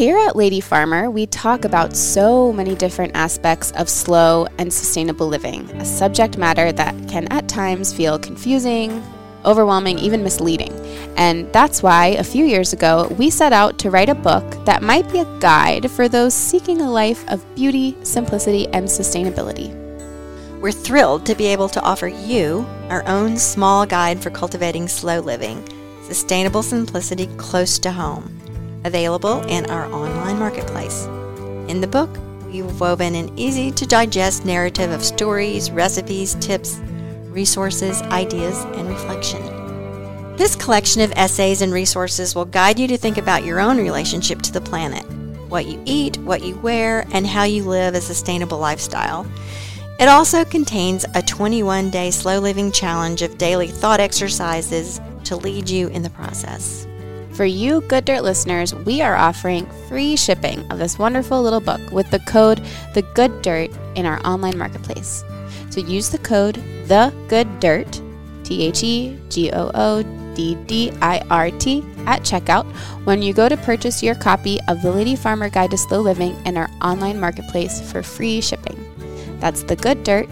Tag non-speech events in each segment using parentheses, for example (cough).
Here at Lady Farmer, we talk about so many different aspects of slow and sustainable living, a subject matter that can at times feel confusing, overwhelming, even misleading. And that's why a few years ago, we set out to write a book that might be a guide for those seeking a life of beauty, simplicity, and sustainability. We're thrilled to be able to offer you our own small guide for cultivating slow living, sustainable simplicity close to home, available in our online marketplace. In the book, we've woven an easy to digest narrative of stories, recipes, tips, resources, ideas, and reflection. This collection of essays and resources will guide you to think about your own relationship to the planet, what you eat, what you wear, and how you live a sustainable lifestyle. It also contains a 21 day slow living challenge of daily thought exercises to lead you in the process. For you Good Dirt listeners, we are offering free shipping of this wonderful little book with the code The Good Dirt in our online marketplace. So use the code The Good Dirt, T H E G O O D D I R T, at checkout when you go to purchase your copy of The Lady Farmer Guide to Slow Living in our online marketplace for free shipping. That's The Good Dirt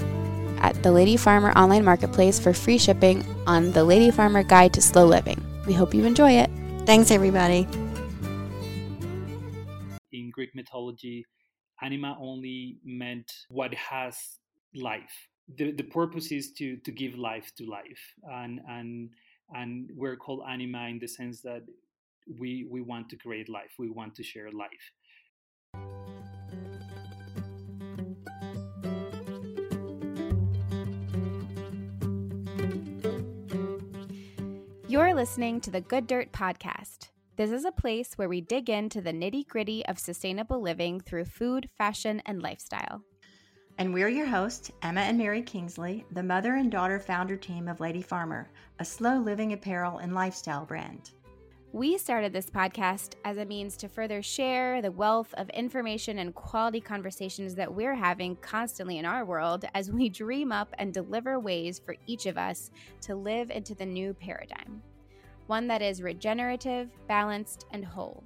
at the Lady Farmer online marketplace for free shipping on the Lady Farmer Guide to Slow Living. We hope you enjoy it. Thanks, everybody. In Greek mythology, anima only meant what has life. The, the purpose is to, to give life to life. And, and, and we're called anima in the sense that we, we want to create life, we want to share life. You're listening to the Good Dirt Podcast. This is a place where we dig into the nitty gritty of sustainable living through food, fashion, and lifestyle. And we're your hosts, Emma and Mary Kingsley, the mother and daughter founder team of Lady Farmer, a slow living apparel and lifestyle brand. We started this podcast as a means to further share the wealth of information and quality conversations that we're having constantly in our world as we (laughs) dream up and deliver ways for each of us to live into the new paradigm one that is regenerative, balanced, and whole.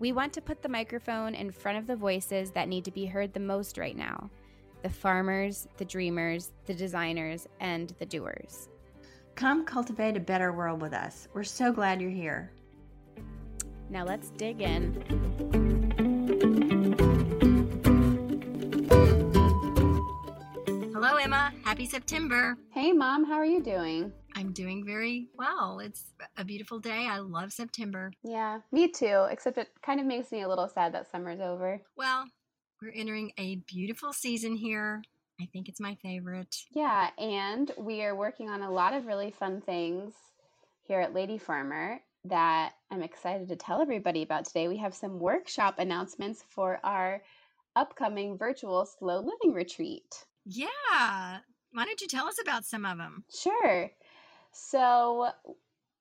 We want to put the microphone in front of the voices that need to be heard the most right now the farmers, the dreamers, the designers, and the doers. Come cultivate a better world with us. We're so glad you're here. Now let's dig in. Hello, Emma. Happy September. Hey, Mom, how are you doing? I'm doing very well. It's a beautiful day. I love September. Yeah, me too, except it kind of makes me a little sad that summer's over. Well, we're entering a beautiful season here. I think it's my favorite. Yeah, and we are working on a lot of really fun things here at Lady Farmer that I'm excited to tell everybody about today. We have some workshop announcements for our upcoming virtual slow living retreat. Yeah. Why don't you tell us about some of them? Sure. So,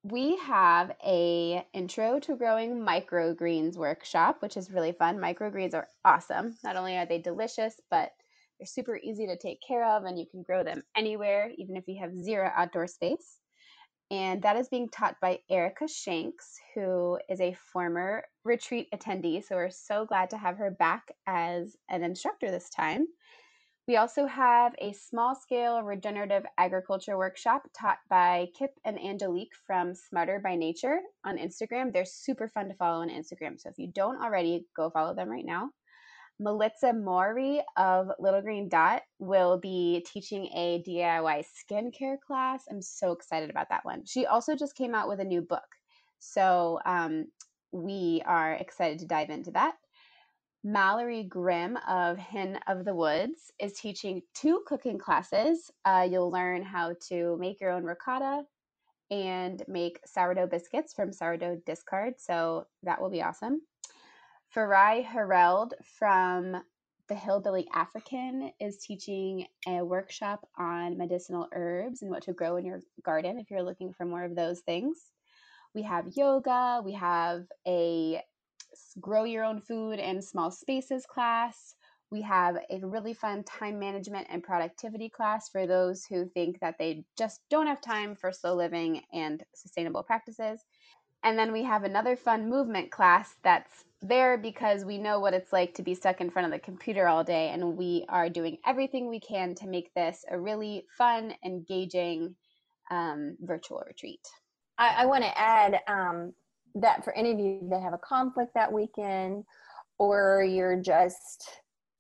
we have a intro to growing microgreens workshop, which is really fun. Microgreens are awesome. Not only are they delicious, but they're super easy to take care of, and you can grow them anywhere, even if you have zero outdoor space. And that is being taught by Erica Shanks, who is a former retreat attendee. So we're so glad to have her back as an instructor this time. We also have a small scale regenerative agriculture workshop taught by Kip and Angelique from Smarter by Nature on Instagram. They're super fun to follow on Instagram. So if you don't already, go follow them right now. Melissa Maury of Little Green Dot will be teaching a DIY skincare class. I'm so excited about that one. She also just came out with a new book. So um, we are excited to dive into that. Mallory Grimm of Hen of the Woods is teaching two cooking classes. Uh, you'll learn how to make your own ricotta and make sourdough biscuits from sourdough discard. So that will be awesome. Farai Herald from the Hillbilly African is teaching a workshop on medicinal herbs and what to grow in your garden if you're looking for more of those things. We have yoga, we have a grow your own food in small spaces class. We have a really fun time management and productivity class for those who think that they just don't have time for slow living and sustainable practices. And then we have another fun movement class that's there because we know what it's like to be stuck in front of the computer all day, and we are doing everything we can to make this a really fun, engaging um, virtual retreat. I, I want to add um, that for any of you that have a conflict that weekend, or you're just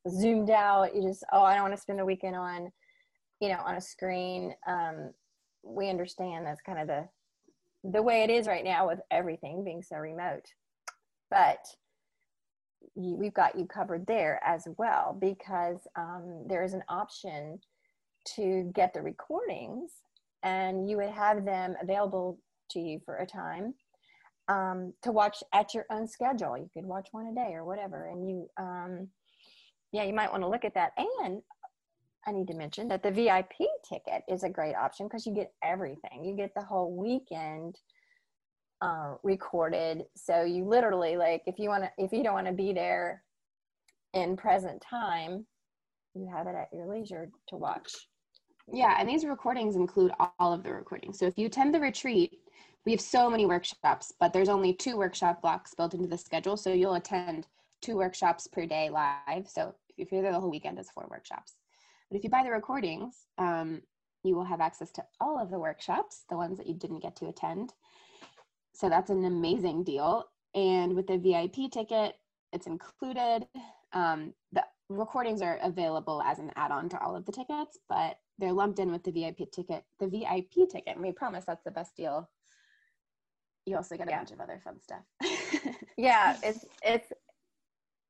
zoomed out, you just, oh, I don't want to spend the weekend on, you know, on a screen. Um, we understand that's kind of the the way it is right now with everything being so remote. But we've got you covered there as well because um, there is an option to get the recordings and you would have them available to you for a time um, to watch at your own schedule. You could watch one a day or whatever. And you, um, yeah, you might want to look at that. And I need to mention that the VIP ticket is a great option because you get everything. You get the whole weekend uh, recorded. So you literally like if you want to if you don't want to be there in present time, you have it at your leisure to watch. Yeah, and these recordings include all of the recordings. So if you attend the retreat, we have so many workshops, but there's only two workshop blocks built into the schedule. So you'll attend two workshops per day live. So if you're there the whole weekend, it's four workshops. But if you buy the recordings, um, you will have access to all of the workshops, the ones that you didn't get to attend. So that's an amazing deal. And with the VIP ticket, it's included. Um, the recordings are available as an add-on to all of the tickets, but they're lumped in with the VIP ticket. The VIP ticket, and we promise that's the best deal. You also get a yeah. bunch of other fun stuff. (laughs) yeah, it's it's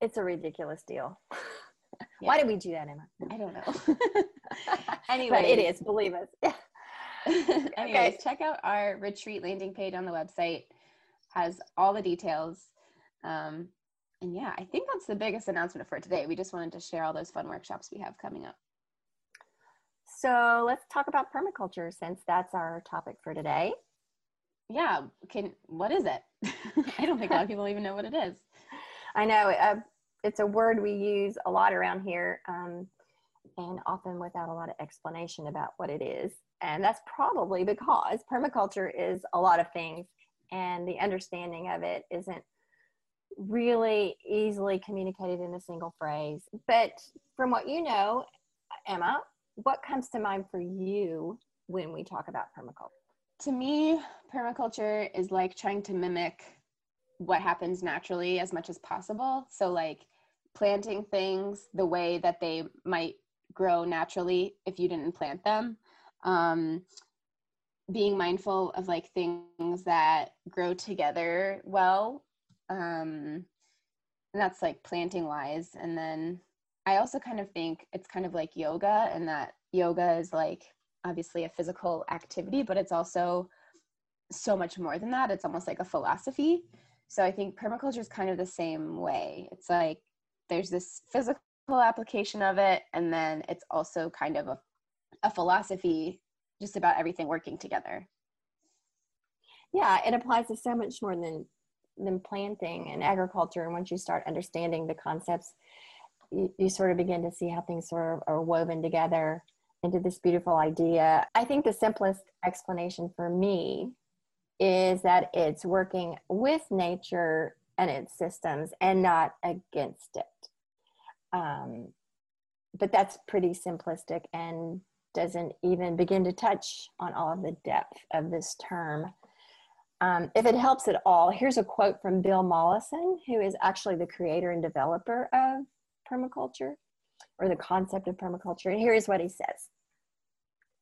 it's a ridiculous deal. (laughs) Yeah. Why did we do that, Emma? I don't know. (laughs) anyway, it is. Believe us. (laughs) (laughs) Anyways, okay. check out our retreat landing page on the website. Has all the details. Um, and yeah, I think that's the biggest announcement for today. We just wanted to share all those fun workshops we have coming up. So let's talk about permaculture since that's our topic for today. Yeah, can what is it? I don't think a lot of people even know what it is. I know. Uh, it's a word we use a lot around here um, and often without a lot of explanation about what it is. And that's probably because permaculture is a lot of things and the understanding of it isn't really easily communicated in a single phrase. But from what you know emma what comes to mind for you when we talk about permaculture? To me permaculture is like trying to mimic what happens naturally as much as possible. So like planting things the way that they might grow naturally if you didn't plant them. Um, being mindful of like things that grow together well um, and that's like planting wise. And then i also kind of think it's kind of like yoga and that yoga is like obviously a physical activity but it's also so much more than that. It's almost like a philosophy. So i think permaculture is kind of the same way. It's like there's this physical application of it and then it's also kind of a, a philosophy just about everything working together. Yeah it applies to so much more than than planting and agriculture and once you start understanding the concepts you, you sort of begin to see how things sort of are woven together into this beautiful idea. I think the simplest explanation for me is that it's working with nature and its systems and not against it um, but that's pretty simplistic and doesn't even begin to touch on all of the depth of this term. Um, if it helps at all, here's a quote from Bill Mollison, who is actually the creator and developer of permaculture or the concept of permaculture. And here is what he says.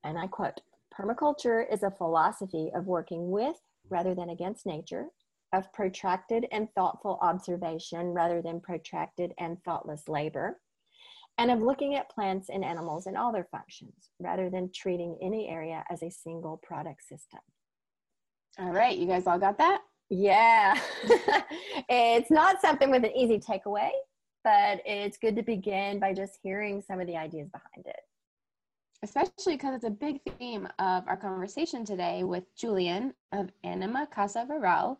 And I quote Permaculture is a philosophy of working with rather than against nature, of protracted and thoughtful observation rather than protracted and thoughtless labor, and of looking at plants and animals and all their functions rather than treating any area as a single product system. All right, you guys all got that? Yeah. (laughs) it's not something with an easy takeaway, but it's good to begin by just hearing some of the ideas behind it. Especially because it's a big theme of our conversation today with Julian of Anima Casa Rural,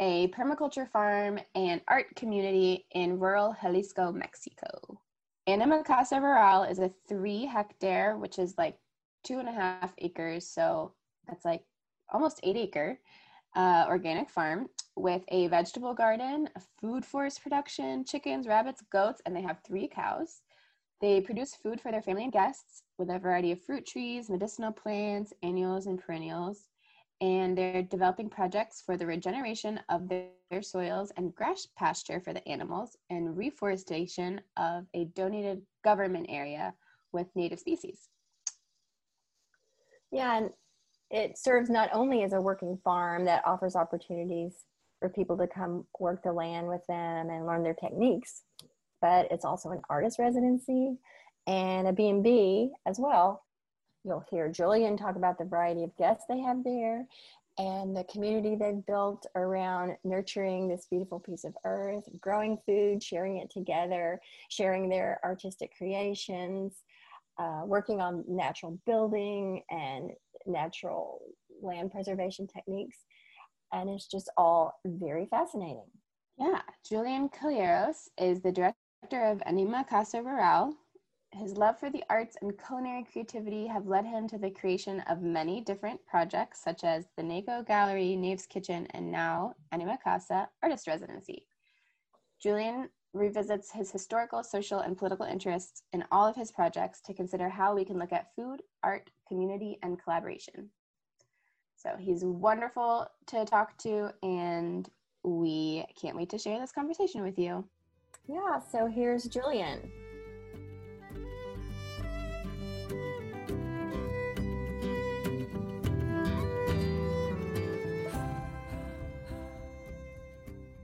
a permaculture farm and art community in rural Jalisco, Mexico. Anima Casa Rural is a three hectare, which is like two and a half acres, so that's like almost eight acre, uh, organic farm with a vegetable garden, a food forest production, chickens, rabbits, goats, and they have three cows. They produce food for their family and guests with a variety of fruit trees, medicinal plants, annuals, and perennials. And they're developing projects for the regeneration of their, soils and grass pasture for the animals and reforestation of a donated government area with native species. Yeah, and it serves not only as a working farm that offers opportunities for people to come work the land with them and learn their techniques, but it's also an artist residency and a B&B as well. You'll hear Julian talk about the variety of guests they have there and the community they've built around nurturing this beautiful piece of earth, growing food, sharing it together, sharing their artistic creations, uh, working on natural building and natural land preservation techniques. And it's just all very fascinating. Yeah, Julian Calleros is the director of Anima Casa Rural. His love for the arts and culinary creativity have led him to the creation of many different projects, such as the NACO Gallery, Nave's Kitchen, and now Anima Casa Artist Residency. Julian revisits his historical, social, and political interests in all of his projects to consider how we can look at food, art, community, and collaboration. So he's wonderful to talk to, and we can't wait to share this conversation with you. Yeah, so here's Julian.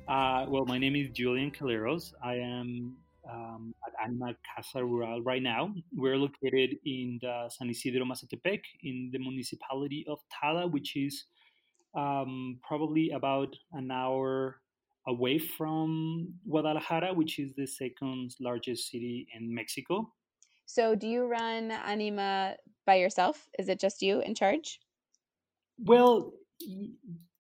Uh, well, my name is Julian Caleros. I am um, at Anima Casa Rural right now. We're located in the San Isidro Mazatepec in the municipality of Tala, which is um, probably about an hour away from Guadalajara, which is the second largest city in Mexico. So, do you run Anima by yourself? Is it just you in charge? Well,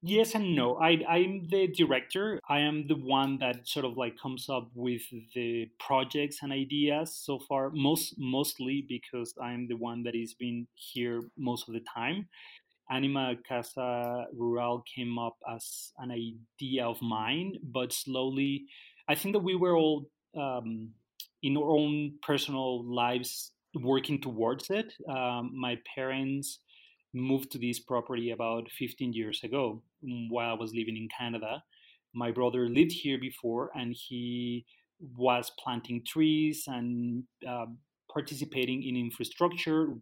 yes and no. I, I'm the director. I am the one that sort of like comes up with the projects and ideas so far. Most mostly because I'm the one that has been here most of the time. Anima Casa Rural came up as an idea of mine, but slowly, I think that we were all um, in our own personal lives working towards it. Um, my parents moved to this property about 15 years ago while I was living in Canada. My brother lived here before and he was planting trees and uh, participating in infrastructure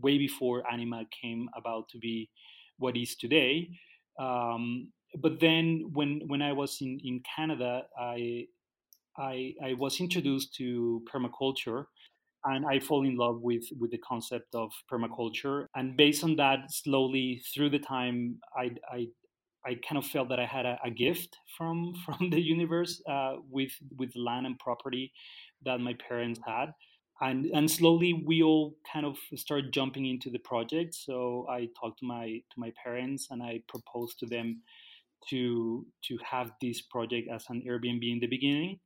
way before Anima came about to be what is today. Um, but then when when I was in, in Canada, I, I I was introduced to permaculture and I fall in love with with the concept of permaculture. And based on that, slowly through the time, I I, I kind of felt that I had a, a gift from (laughs) from the universe uh, with with land and property that my parents had. And, and slowly we all kind of started jumping into the project. So I talked to my to my parents and I proposed to them to to have this project as an Airbnb in the beginning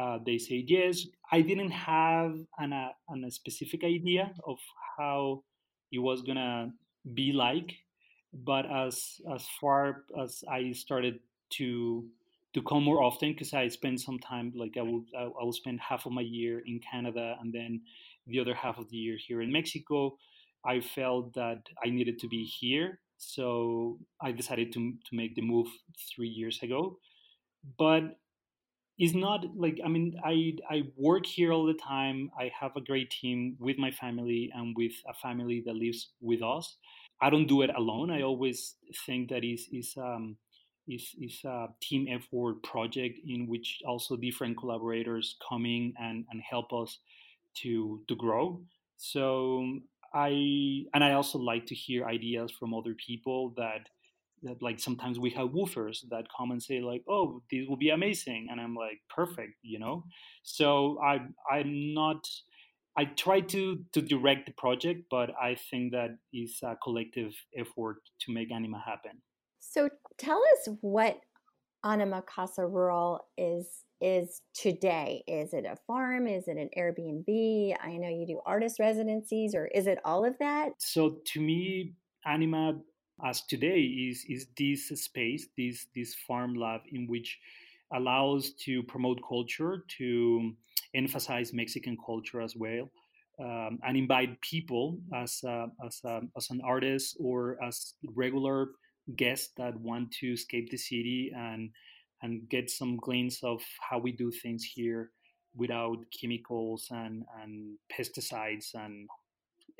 uh, they say yes. I didn't have an, uh, an, a specific idea of how it was gonna be like, but as as far as I started to to come more often, because I spend some time like I will I will spend half of my year in Canada and then the other half of the year here in Mexico. I felt that I needed to be here, so I decided to to make the move three years ago. But is not like i mean i i work here all the time. I have a great team with my family and with a family that lives with us. I don't do it alone. I always think that is is um is, is a team effort project in which also different collaborators come in and, and help us to to grow. So i and i also like to hear ideas from other people that that like sometimes we have WWOOFers that come and say like oh this will be amazing and i'm like perfect you know? So i i'm not i try to to direct the project but i think that is a collective effort to make anima happen. So tell us what anima casa rural is is today. Is it a farm? Is it an airbnb? I know you do artist residencies or is it all of that? So to me anima as today is is this space, this this farm lab in which allows to promote culture, to emphasize Mexican culture as well, um, and invite people as a, as a, as an artist or as regular guests that want to escape the city and and get some glimpse of how we do things here without chemicals and, and pesticides and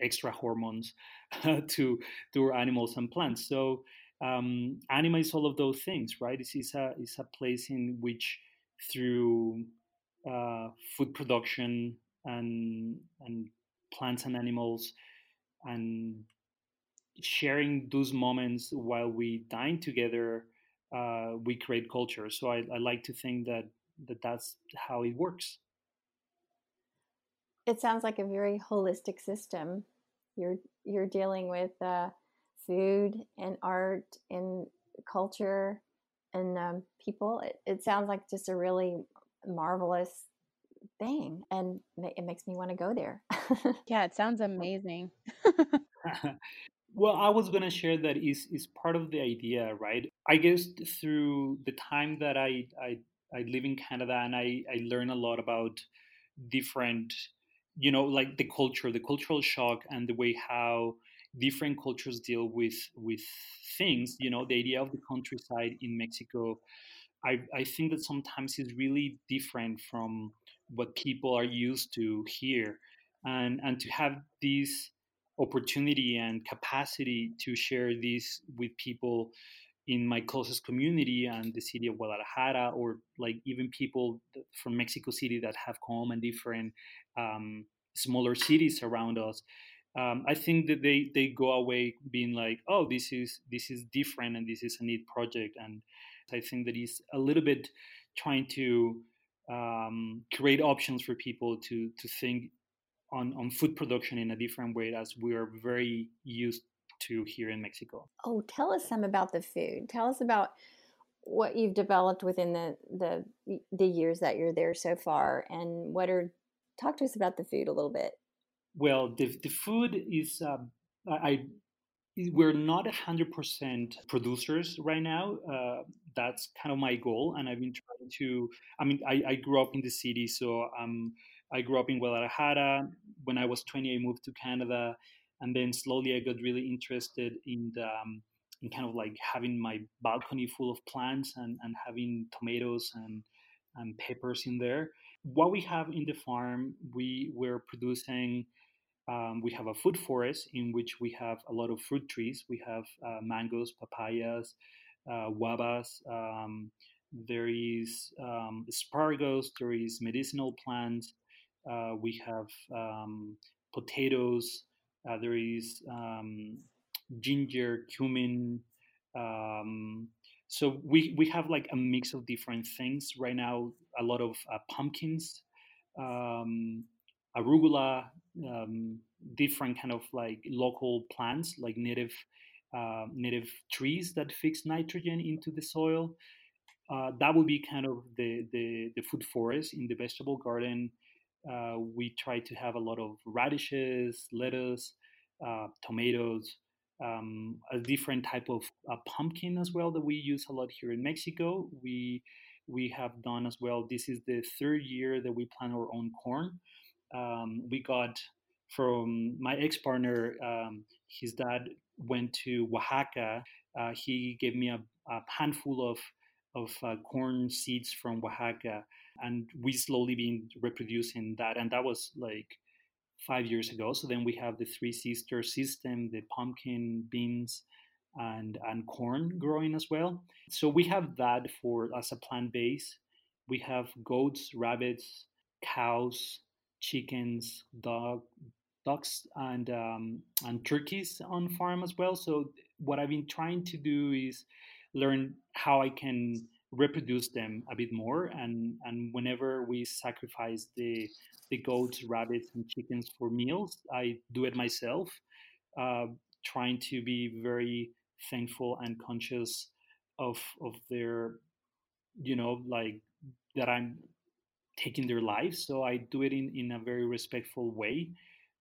extra hormones (laughs) to to our animals and plants. So um, anima is all of those things, right? This is a is a place in which through uh, food production and and plants and animals and sharing those moments while we dine together, uh, we create culture. So I, I like to think that, that that's how it works. It sounds like a very holistic system. You're you're dealing with uh, food and art and culture and um, people. It, it sounds like just a really marvelous thing, and it makes me want to go there. (laughs) yeah, it sounds amazing. (laughs) (laughs) Well, I was gonna share that is is part of the idea, right? I guess through the time that I I, I live in Canada and I I learn a lot about different, you know, like the culture, the cultural shock, and the way how different cultures deal with with things. You know, the idea of the countryside in Mexico. I, I think that sometimes is really different from what people are used to here and and to have this opportunity and capacity to share this with people in my closest community and the city of Guadalajara, or like even people from Mexico City that have come and different um, smaller cities around us. Um, I think that they they go away being like, oh, this is this is different and this is a neat project, and I think that is a little bit trying to um, create options for people to to think on, on food production in a different way as we are very used to here in Mexico. Oh, tell us some about the food. Tell us about what you've developed within the the the years that you're there so far, and what are talk to us about the food a little bit. Well, the the food is uh, I we're not 100% producers right now. Uh, that's kind of my goal. And I've been trying to, I mean, I, I grew up in the city, so I'm I grew up in Guadalajara. When I was 20, I moved to Canada, and then slowly I got really interested in the, um, in kind of like having my balcony full of plants and, and having tomatoes and and peppers in there. What we have in the farm, we were producing. Um, we have a food forest in which we have a lot of fruit trees. We have uh, mangoes, papayas, uh, guavas. Um, there is um, asparagus. There is medicinal plants. Uh, we have um, potatoes. Uh, there is um, ginger, cumin. Um, so we we have like a mix of different things right now. A lot of uh, pumpkins, um, arugula, um, different kind of like local plants, like native uh, native trees that fix nitrogen into the soil. Uh, that would be kind of the, the, the food forest in the vegetable garden uh, we try to have a lot of radishes, lettuce, uh, tomatoes, um, a different type of uh, pumpkin as well that we use a lot here in Mexico. We we have done as well. This is the third year that we plant our own corn. Um, we got from my ex partner. Um, his dad went to Oaxaca. Uh, he gave me a, a handful of of uh, corn seeds from Oaxaca and we slowly been reproducing that and that was like five years ago. So then we have the three sister system the pumpkin beans and and corn growing as well. So we have that for as a plant base. We have goats rabbits cows chickens dog ducks and um, and turkeys on farm as well. So what i've been trying to do is learn how i can reproduce them a bit more and and whenever we sacrifice the the goats rabbits and chickens for meals i do it myself uh, trying to be very thankful and conscious of of their you know like that i'm taking their lives. So i do it in in a very respectful way.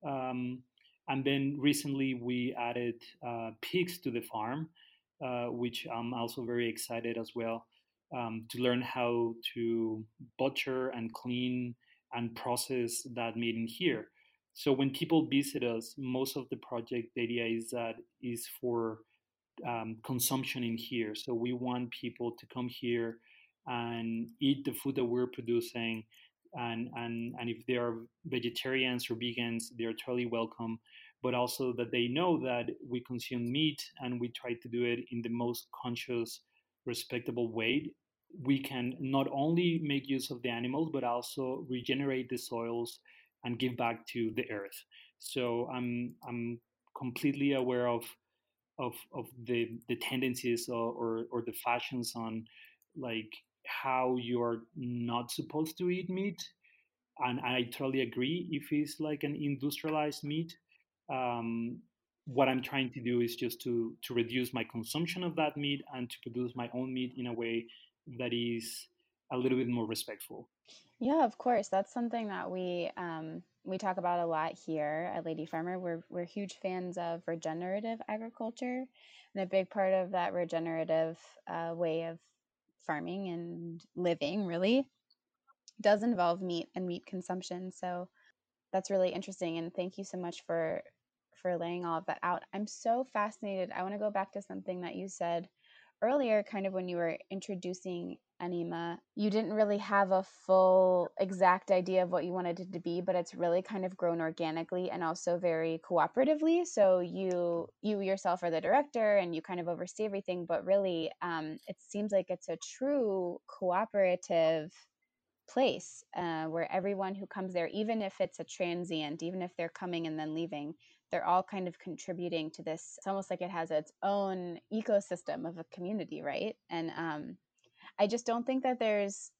Um, And then recently we added uh, pigs to the farm, uh, which I'm also very excited as well um, to learn how to butcher and clean and process that meat in here. So when people visit us, most of the project the idea is that is for um, consumption in here. So we want people to come here and eat the food that we're producing. And, and, and if they are vegetarians or vegans, they're totally welcome. But also that they know that we consume meat and we try to do it in the most conscious, respectable way. We can not only make use of the animals, but also regenerate the soils and give back to the earth. So I'm I'm completely aware of of of the the tendencies or, or, or the fashions on like how you're not supposed to eat meat and I totally agree if it's like an industrialized meat um, what I'm trying to do is just to to reduce my consumption of that meat and to produce my own meat in a way that is a little bit more respectful. Yeah, of course. That's something that we um, we talk about a lot here at Lady Farmer. We're we're huge fans of regenerative agriculture, and a big part of that regenerative uh, way of farming and living really does involve meat and meat consumption. So that's really interesting, and thank you so much for for laying all of that out. I'm so fascinated. I want to go back to something that you said earlier, kind of when you were introducing Anima, you didn't really have a full exact idea of what you wanted it to be, but it's really kind of grown organically and also very cooperatively. So you you yourself are the director and you kind of oversee everything, but really um, it seems like it's a true cooperative place uh, where everyone who comes there, even if it's a transient, even if they're coming and then leaving, they're all kind of contributing to this. It's almost like it has its own ecosystem of a community, right? And um, I just don't think that there's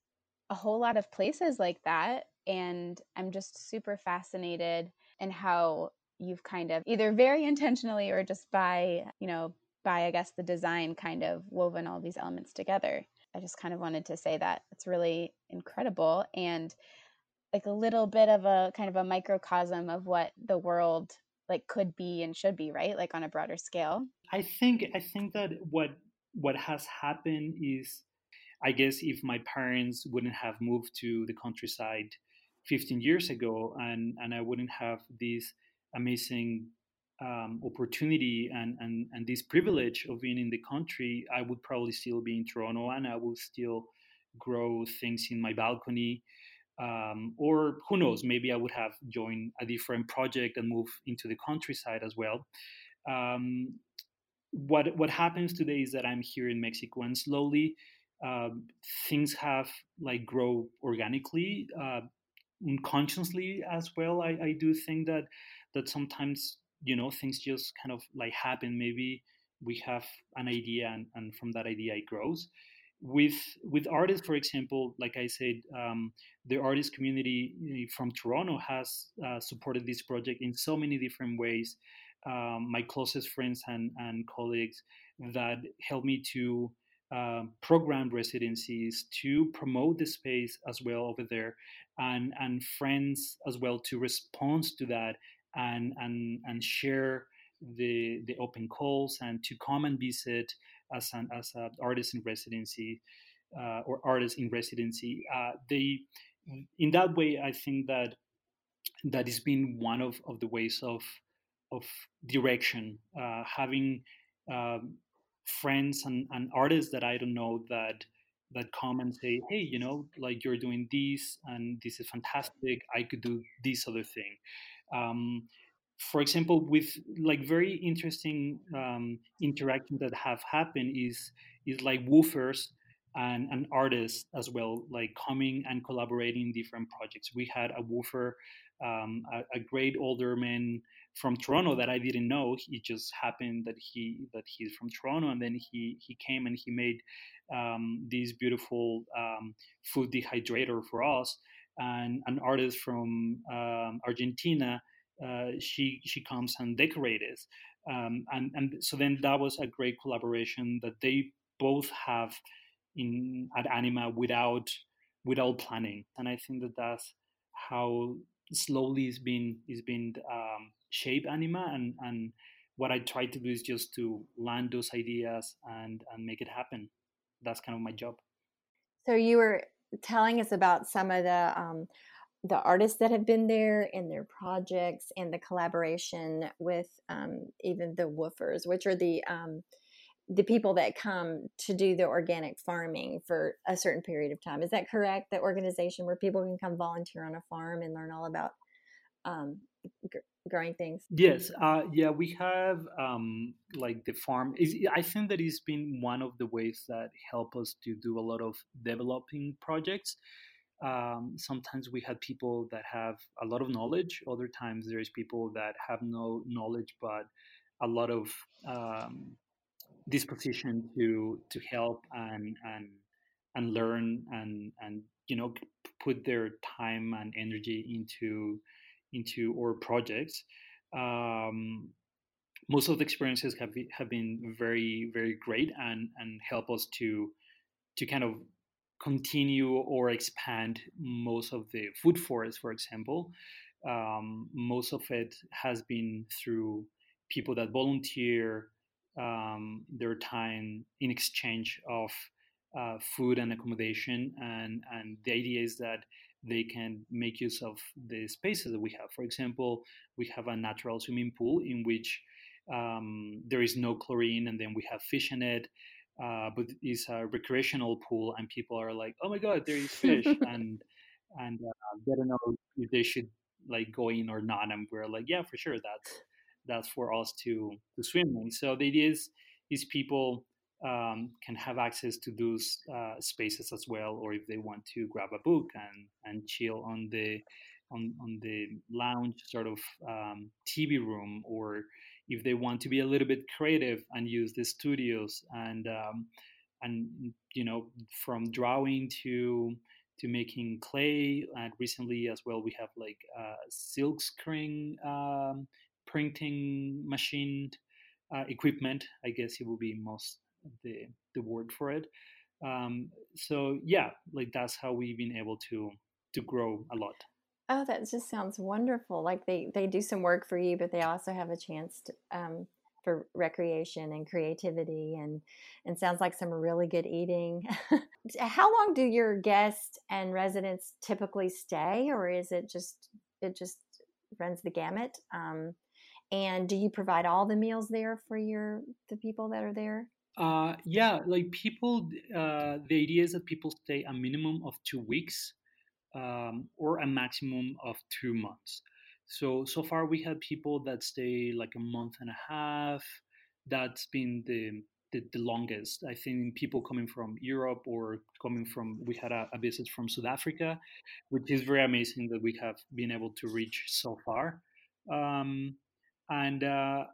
a whole lot of places like that. And I'm just super fascinated in how you've kind of either very intentionally or just by, you know, by, I guess, the design kind of woven all these elements together. I just kind of wanted to say that it's really incredible and like a little bit of a kind of a microcosm of what the world like could be and should be, right? Like on a broader scale. I think I think that what what has happened is I guess if my parents wouldn't have moved to the countryside 15 years ago and, and I wouldn't have this amazing um, opportunity and, and, and this privilege of being in the country, I would probably still be in Toronto and I would still grow things in my balcony. Um, or who knows, maybe I would have joined a different project and moved into the countryside as well. Um, what what happens today is that I'm here in Mexico and slowly um, things have like grow organically, uh, unconsciously as well. I, I do think that that sometimes you know things just kind of like happen. Maybe we have an idea and, and from that idea it grows. With with artists, for example, like I said, um, the artist community eh, from Toronto has uh, supported this project in so many different ways. Um, my closest friends and, and colleagues that helped me to um, program residencies to promote the space as well over there and and friends as well to respond to that and and and share the the open calls and to come and visit as an as an artist in residency uh, or artist in residency uh, they in that way i think that that has been one of, of the ways of of direction uh, having um, friends and, and artists that I don't know that that come and say, hey, you know, like you're doing this and this is fantastic. I could do this other thing. Um, for example, with like very interesting um, interactions that have happened is is like WWOOFers and, and artists as well, like coming and collaborating in different projects. We had a WWOOFer, um, a, a, great older man from Toronto that I didn't know. It just happened that he that he's from Toronto, and then he he came and he made um, this beautiful um, food dehydrator for us. And an artist from um, Argentina, uh, she she comes and decorates, um, and and so then that was a great collaboration that they both have in at Anima without without planning, and I think that that's how slowly it's been it's been um, shape anima and and what i try to do is just to land those ideas and and make it happen. That's kind of my job. So you were telling us about some of the um, the artists that have been there and their projects and the collaboration with um, even the WWOOFers which are the um, the people that come to do the organic farming for a certain period of time. Is that correct? That organization where people can come volunteer on a farm and learn all about um, g- growing things? Yes, uh, yeah, we have um, like the farm. Is I think that it's been one of the ways that help us to do a lot of developing projects. Um, sometimes we have people that have a lot of knowledge. Other times there's people that have no knowledge but a lot of um, disposition to to help and and and learn and and you know put their time and energy into into our projects um, most of the experiences have have been very very great and and help us to to kind of continue or expand most of the food forest for example um, most of it has been through people that volunteer um, their time in exchange of uh, food and accommodation. And, and the idea is that they can make use of the spaces that we have. For example, we have a natural swimming pool in which um, there is no chlorine, and then we have fish in it. Uh, but it's a recreational pool, and people are like, "Oh my god, there is (laughs) fish!" and and uh, they don't know if they should like go in or not. And we're like, "Yeah, for sure, that's that's for us to to swim in. So the idea is these people um, can have access to those uh, spaces as well, or if they want to grab a book and and chill on the on, on the lounge sort of um, TV room, or if they want to be a little bit creative and use the studios and um, and you know from drawing to to making clay and recently as well we have like silk screen um, printing machine uh, equipment. I guess it will be most the the word for it. Um, so yeah, like that's how we've been able to to grow a lot. Oh, that just sounds wonderful. Like they they do some work for you, but they also have a chance to, um, for recreation and creativity, and and sounds like some really good eating. (laughs) How long do your guests and residents typically stay, or is it just it just runs the gamut? Um, and do you provide all the meals there for your the people that are there? Uh, yeah, like people. Uh, the idea is that people stay a minimum of two weeks, um, or a maximum of two months. So so far we had people that stay like a month and a half. That's been the the, the, longest. I think people coming from Europe or coming from, we had a, a, visit from South Africa, which is very amazing that we have been able to reach so far. Um, and uh,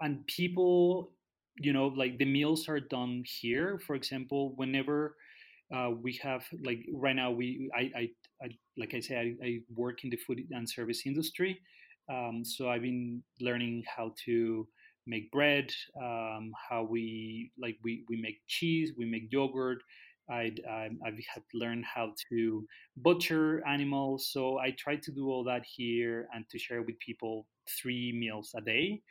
and people you know like the meals are done here for example whenever uh, we have like right now we I, I, I like I say I, I, work in the food and service industry um, so I've been learning how to make bread um, how we like we, we make cheese we make yogurt um, I've had learned how to butcher animals. So I try to do all that here and to share with people three meals a day.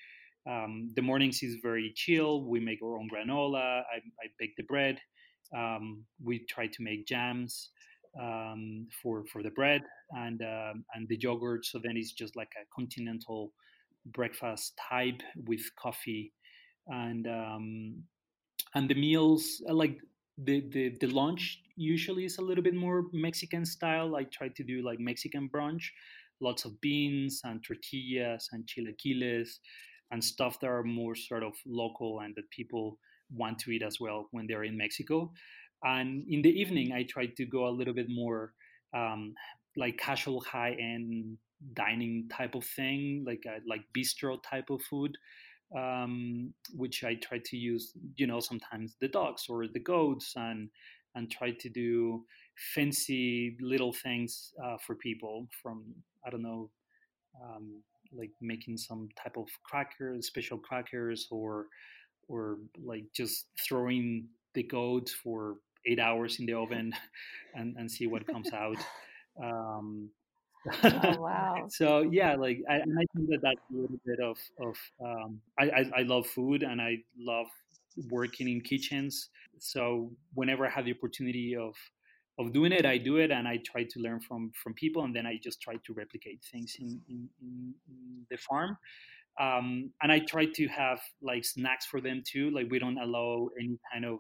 Um, the mornings is very chill. We make our own granola. I, I bake the bread. Um, we try to make jams um, for for the bread and um, and the yogurt. So then it's just like a continental breakfast type with coffee and um, and the meals like the, the the lunch usually is a little bit more Mexican style. I try to do like Mexican brunch, lots of beans and tortillas and chilaquiles and stuff that are more sort of local and that people want to eat as well when they're in Mexico. And in the evening, I try to go a little bit more um, like casual, high end dining type of thing, like a, like bistro type of food um, which I try to use, you know, sometimes the dogs or the goats and and try to do fancy little things uh, for people from I don't know, um, like making some type of crackers, special crackers, or or like just throwing the goat for eight hours in the (laughs) oven and, and see what comes out. Um, oh (laughs) wow! so yeah, like I, and I think that that's a little bit of of um, I, I I love food and I love working in kitchens. So whenever I have the opportunity of of doing it, I do it, and I try to learn from from people, and then I just try to replicate things in in, in, in the farm. Um, and I try to have like snacks for them too. Like we don't allow any kind of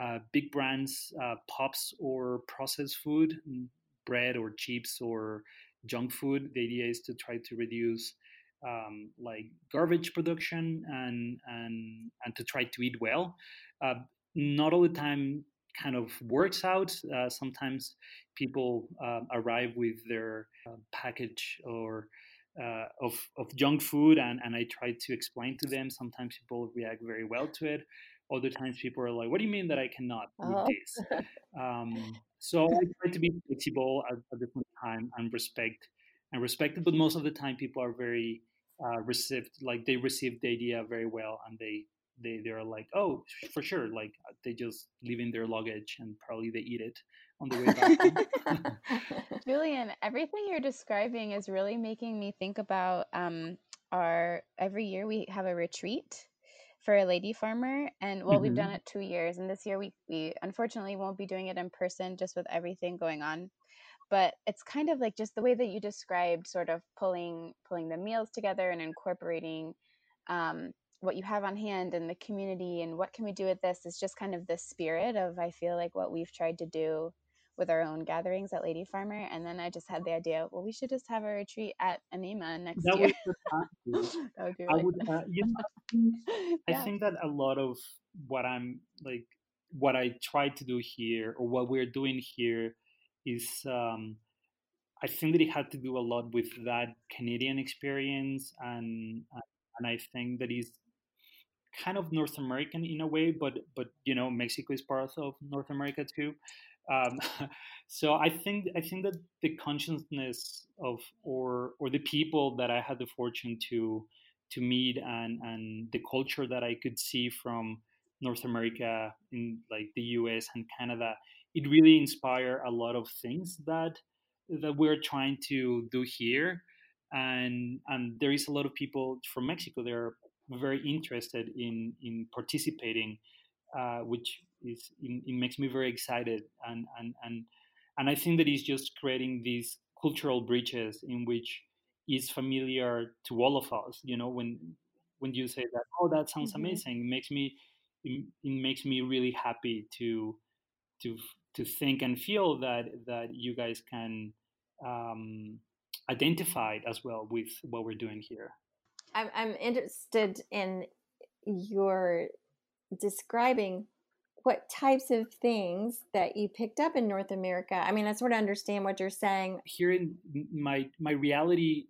uh, big brands, uh, pops or processed food, mm, bread or chips or junk food. The idea is to try to reduce um, like garbage production and and and to try to eat well. Uh, not all the time kind of works out. Uh, sometimes people uh, arrive with their uh, package or uh, of of junk food, and and I try to explain to them. Sometimes people react very well to it. Other times people are like, "What do you mean that I cannot oh. eat this?" Um, so I try to be flexible at, at same time and respect and respect it. But most of the time, people are very uh, received like they received the idea very well and they they they're like oh for sure like uh, they just leave in their luggage and probably they eat it on the way back (laughs) (laughs) julian everything you're describing is really making me think about um our every year we have a retreat for a lady farmer and well mm-hmm. we've done mm-hmm. it two years and this year we, we unfortunately won't be doing it in person just with everything going on but it's kind of like just the way that you described sort of pulling pulling the meals together and incorporating um, what you have on hand and the community and what can we do with this is just kind of the spirit of i feel like what we've tried to do with our own gatherings at lady farmer and then i just had the idea well we should just have a retreat at anima next that year (laughs) that would be really I would, uh, you know, (laughs) yeah. I think that a lot of what i'm like what i try to do here or what we're doing here is um, I think that it had to do a lot with that Canadian experience, and and I think that is kind of North American in a way, but but you know Mexico is part of North America too. Um, (laughs) so I think I think that the consciousness of or or the people that I had the fortune to to meet and and the culture that I could see from North America in like the US and Canada it really inspired a lot of things that that we're trying to do here. And and there is a lot of people from mexico they're very interested in in participating uh, which is it, it, makes me very excited and and and and i think that it's just creating these cultural bridges in which is familiar to all of us you know when when you say that oh that sounds mm-hmm. amazing it makes me it, it makes me really happy to to to think and feel that that you guys can um, identify as well with what we're doing here. I'm, I'm interested in your describing what types of things that you picked up in North America. I mean, I sort of understand what you're saying. Here in my my reality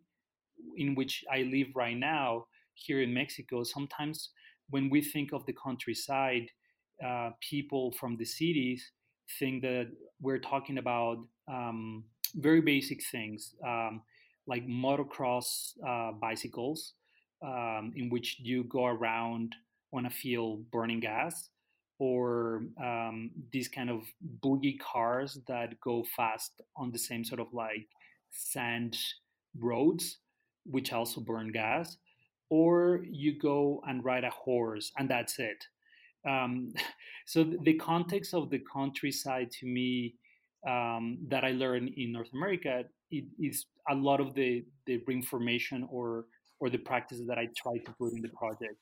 in which I live right now, here in Mexico, sometimes when we think of the countryside, uh, people from the cities think that we're talking about um, very basic things um, like motocross uh, bicycles, um, in which you go around on a field burning gas, or um, these kind of boogie cars that go fast on the same sort of like sand roads, which also burn gas, or you go and ride a horse and that's it. Um, (laughs) so the context of the countryside to me um, that I learned in North America it is a lot of the the information or or the practices that I try to put in the project,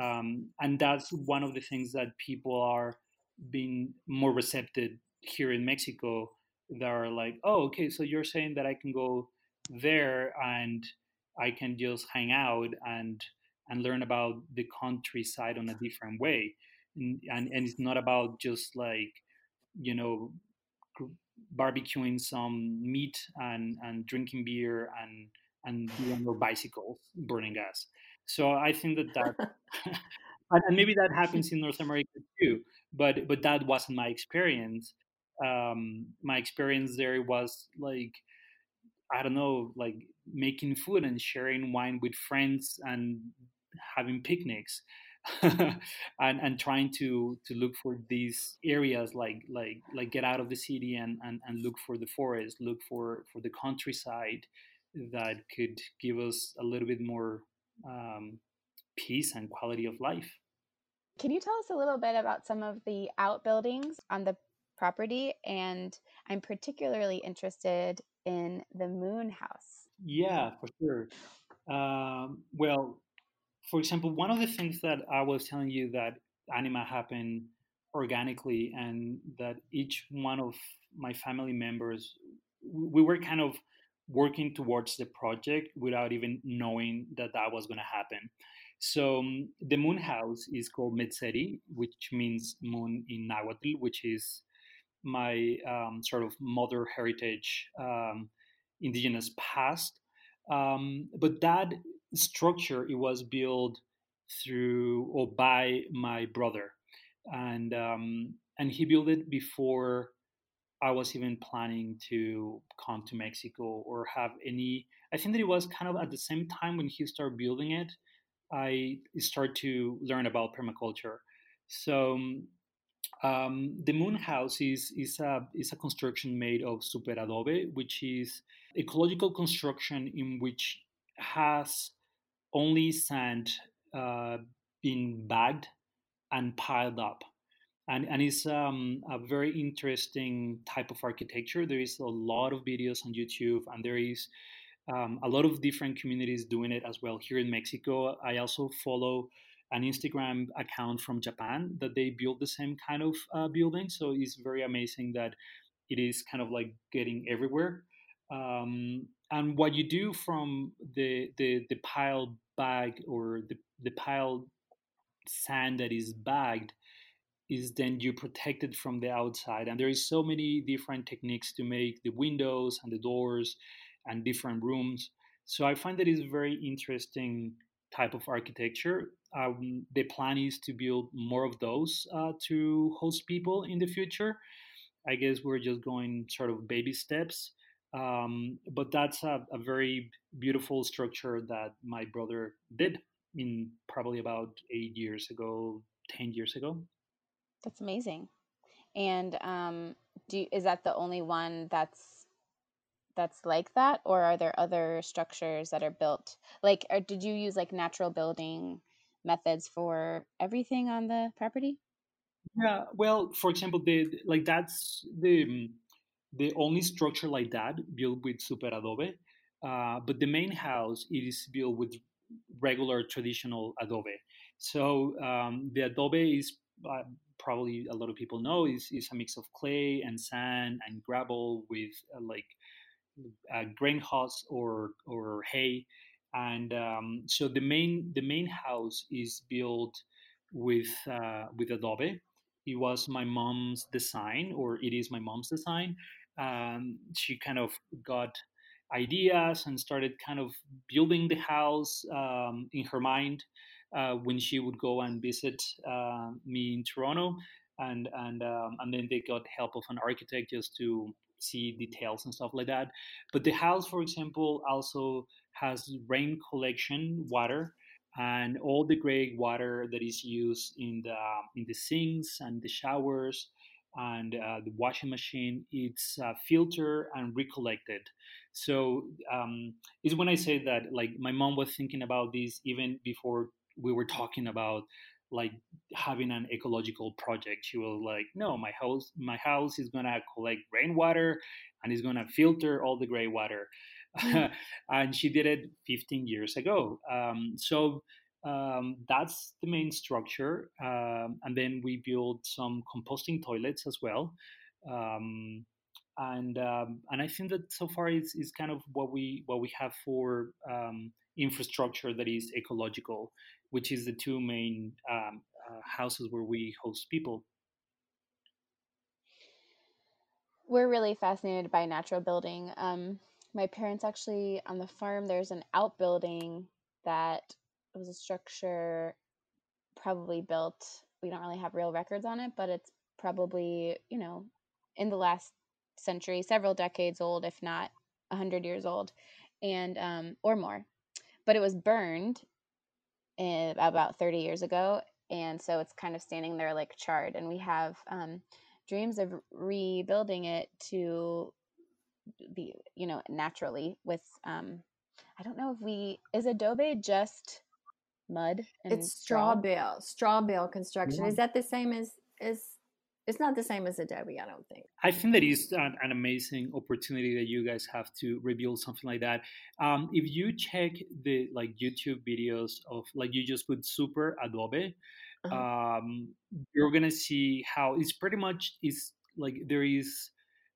um, and that's one of the things that people are being more receptive here in Mexico. That are like, oh, okay, so you're saying that I can go there and I can just hang out and and learn about the countryside on a different way and, and, and it's not about just like you know barbecuing some meat and, and drinking beer and and doing your bicycles burning gas so i think that that (laughs) (laughs) and maybe that happens in north (laughs) america too but but that wasn't my experience. Um, my experience there was like i don't know like making food and sharing wine with friends and having picnics and and trying to to look for these areas like like like get out of the city and and, and look for the forest look for for the countryside that could give us a little bit more um, peace and quality of life. Can you tell us a little bit about some of the outbuildings on the property? And i'm particularly interested in the moon house. Yeah for sure. Um, well for example, one of the things that I was telling you that anima happened organically and that each one of my family members we were kind of working towards the project without even knowing that that was going to happen so um, the moon house is called Metzeri, which means moon in Nahuatl, which is my um, sort of mother heritage um, indigenous past. Um, but that structure it was built through or by my brother, and um, and he built it before I was even planning to come to Mexico or have any. I think that it was kind of at the same time when he started building it, I started to learn about permaculture. So um, the Moon House is is a is a construction made of super adobe, which is ecological construction in which has only sand uh, being bagged and piled up. And, and it's um, a very interesting type of architecture. There is a lot of videos on YouTube, and there is um, a lot of different communities doing it as well. Here in Mexico, I also follow an Instagram account from Japan that they build the same kind of uh, building. So it's very amazing that it is kind of like getting everywhere. Um, and what you do from the the, the pile bag or the, the pile sand that is bagged is then you protect it from the outside. And there is so many different techniques to make the windows and the doors and different rooms. So i find that is a very interesting type of architecture. Um, the plan is to build more of those uh, to host people in the future. I guess we're just going sort of baby steps. Um, but that's a, a, very beautiful structure that my brother did in probably about eight years ago, 10 years ago. That's amazing. And um, do you, is that the only one that's that's like that, or are there other structures that are built like? Or did you use like natural building methods for everything on the property? Yeah, well, for example, the like that's the the only structure like that built with super adobe. Uh, but the main house it is built with regular traditional adobe. So um, the adobe is uh, probably a lot of people know is, is a mix of clay and sand and gravel with uh, like uh, grain husk or or hay. And um, so the main the main house is built with uh, with adobe. It was my mom's design, or it is my mom's design um, she kind of got ideas and started kind of building the house um, in her mind uh, when she would go and visit uh, me in Toronto, and and um, and then they got help of an architect just to see details and stuff like that. But the house, for example, also has rain collection water and all the gray water that is used in the in the sinks and the showers and uh, the washing machine it's uh, filtered and recollected so um, is when i say that like my mom was thinking about this even before we were talking about like having an ecological project she was like no my house my house is gonna collect rainwater and it's gonna filter all the gray water mm. (laughs) and she did it 15 years ago um, so um, that's the main structure. Um, and then we built some composting toilets as well. Um, and um, and I think that so far is, is kind of what we what we have for um, infrastructure that is ecological, which is the two main um, uh, houses where we host people. We're really fascinated by natural building. my parents actually on the farm. There's an outbuilding that was a structure probably built we don't really have real records on it but it's probably you know in the last century several decades old if not 100 years old and um, or more but it was burned in, about 30 years ago and so it's kind of standing there like charred. And we have um, dreams of rebuilding it to be, you know, naturally with. Um, I don't know if we is adobe just mud. it's straw, straw bale, straw bale construction. Yeah. Is that the same as as it's not the same as Adobe, I don't think. I think that is an, an amazing opportunity that you guys have to rebuild something like that. Um, if you check the like YouTube videos of like you just put super Adobe, uh-huh. um, you're gonna see how it's pretty much is like there is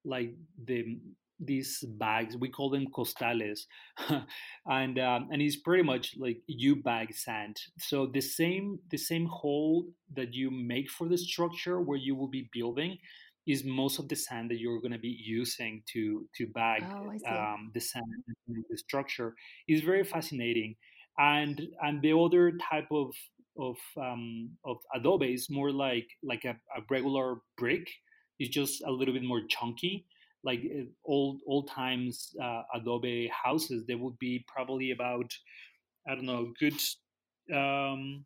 like the these bags we call them costales (laughs) and um, and it's pretty much like you bag sand. So the same the same hole that you make for the structure where you will be building is most of the sand that you're going to be using to to bag oh, um, the sand the structure. Is very fascinating and and the other type of of um, of adobe is more like like a, a regular brick. It's just a little bit more chunky like uh, old old times uh, Adobe houses, they would be probably about I don't know, good um,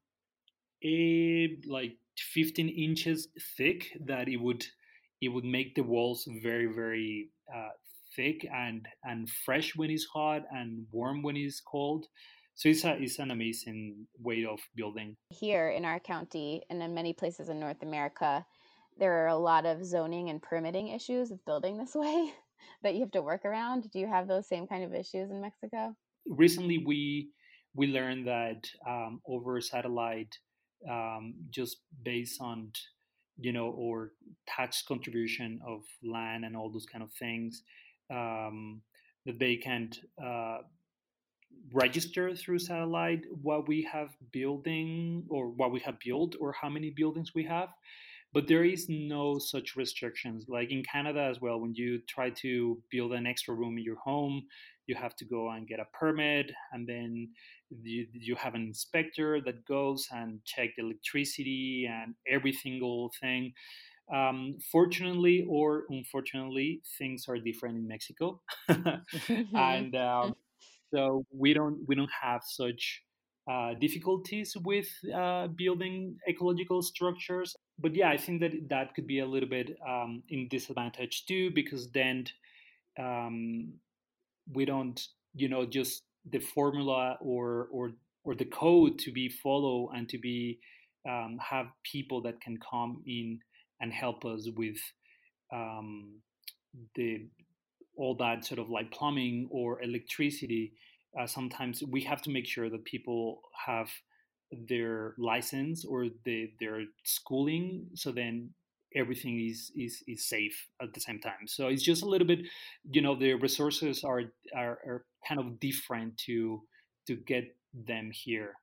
a like 15 inches thick. That it would it would make the walls very very uh, thick and and fresh when it's hot and warm when it's cold. So it's a, it's an amazing way of building. Here in our county and in many places in North America, there are a lot of zoning and permitting issues with building this (laughs) way that you have to work around. Do you have those same kind of issues in Mexico? Recently, we we learned that um, over satellite, um, just based on you know or tax contribution of land and all those kind of things, um, that they can't uh, register through satellite what we have building or what we have built or how many buildings we have but there is no such restrictions. Like in canada as well when you try to build an extra room in your home you have to go and get a permit and then you, you have an inspector that goes and check the electricity and every single thing. Um, fortunately or unfortunately things are different in mexico. (laughs) (laughs) And um, (laughs) so we don't we don't have such uh, difficulties with uh, building ecological structures. But yeah, I think that that could be a little bit um, in disadvantage too, because then um, we don't, you know, just the formula or or or the code to be follow and to be um, have people that can come in and help us with um, the all that sort of like plumbing or electricity uh, sometimes we have to make sure that people have their license or the, their schooling so then everything is, is is safe at the same time. So it's just a little bit you know the resources are are, are kind of different to to get them here.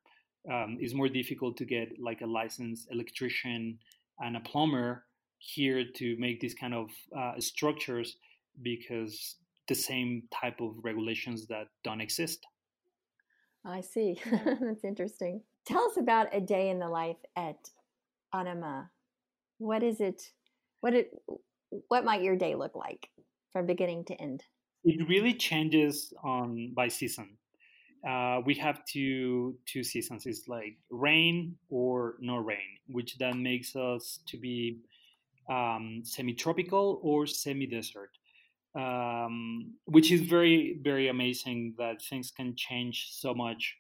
Um, it's more difficult to get like a licensed electrician and a plumber here to make these kind of uh, structures because the same type of regulations that don't exist. I see. (laughs) That's interesting. Tell us about a day in the life at Anima. What is it? What it? What might your day look like from beginning to end? It really changes on by season. Uh, we have two two seasons. It's like rain or no rain, which then makes us to be um, semi-tropical or semi-desert um, which is very very amazing that things can change so much.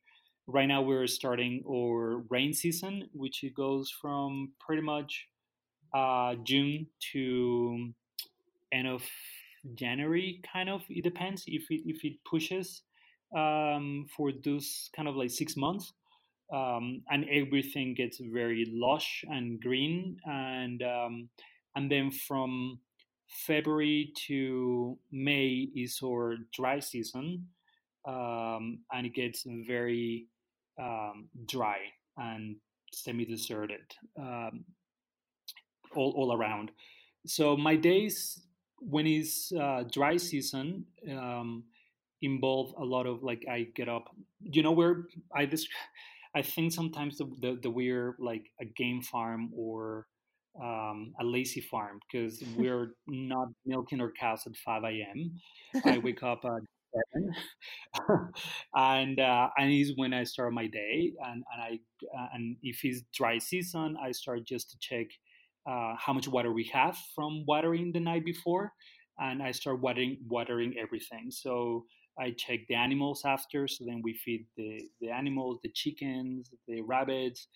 Right now we're starting our rain season, which goes from pretty much uh, June to end of January, kind of. It depends if it if it pushes um, for those kind of like six months. Um, and everything gets very lush and green and um, and then from February to May is our dry season, um, and it gets very um, dry and semi-deserted um, all, all around. So my days when it's uh, dry season um, involve a lot of like I get up. You know where I just I think sometimes the, the, the we're like a game farm or um, a lazy farm because (laughs) we're not milking our cows at 5 a.m. I (laughs) wake up at seven, (laughs) and uh, and is when I start my day. And and I uh, and if it's dry season, I start just to check uh, how much water we have from watering the night before, and I start watering watering everything. So I check the animals after. So then we feed the the animals, the chickens, the rabbits.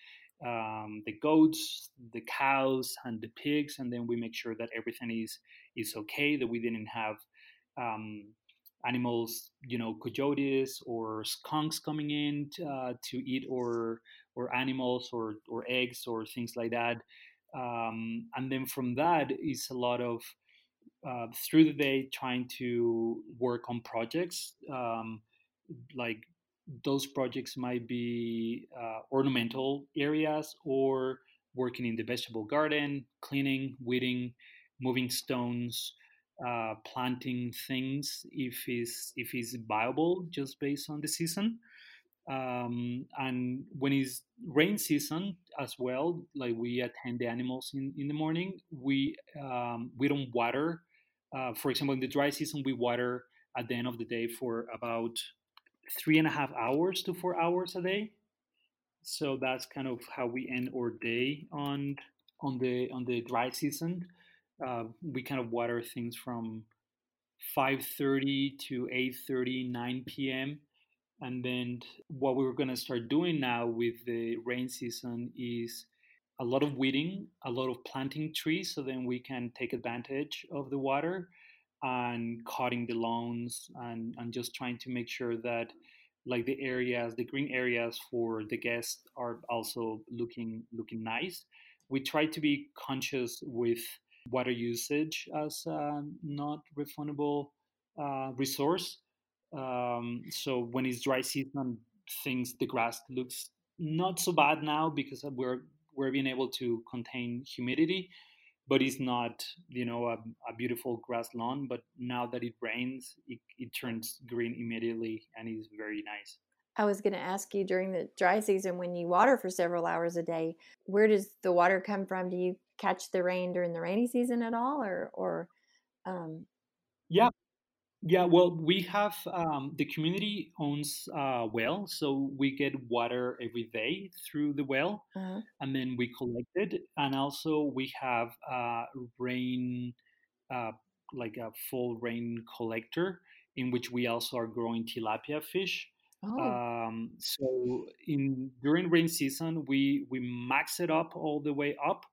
Um, the goats, the cows, and the pigs, and then we make sure that everything is is okay. That we didn't have um, animals, you know, coyotes or skunks coming in uh, to eat or or animals or or eggs or things like that. Um, and then from that is a lot of uh, through the day trying to work on projects um, like those projects might be uh, ornamental areas or working in the vegetable garden cleaning weeding moving stones uh, planting things if is if is viable just based on the season. Um, and when it's rain season as well like we attend the animals in, in the morning we um, we don't water uh, for example in the dry season we water at the end of the day for about three and a half hours to four hours a day. So that's kind of how we end our day on on the on the dry season. Uh, we kind of water things from 5.30 to 8.30 9 p.m and then what we're going to start doing now with the rain season is a lot of weeding a lot of planting trees so then we can take advantage of the water and cutting the lawns and, and just trying to make sure that like the areas the green areas for the guests are also looking looking nice we try to be conscious with water usage as a not refundable uh, resource. Um, so when it's dry season, things the grass looks not so bad now because we're we're being able to contain humidity, but it's not you know a, a beautiful grass lawn. But now that it rains, it, it turns green immediately and is very nice. I was going to ask you during the dry season when you water for several hours a day, where does the water come from? Do you catch the rain during the rainy season at all, or or? Um... Yeah, yeah. Well, we have um, the community owns a well, so we get water every day through the well, uh-huh. and then we collect it, and also we have a rain, uh, like a full rain collector, in which we also are growing tilapia fish. Oh. Um, so in during rain season, we we max it up all the way up,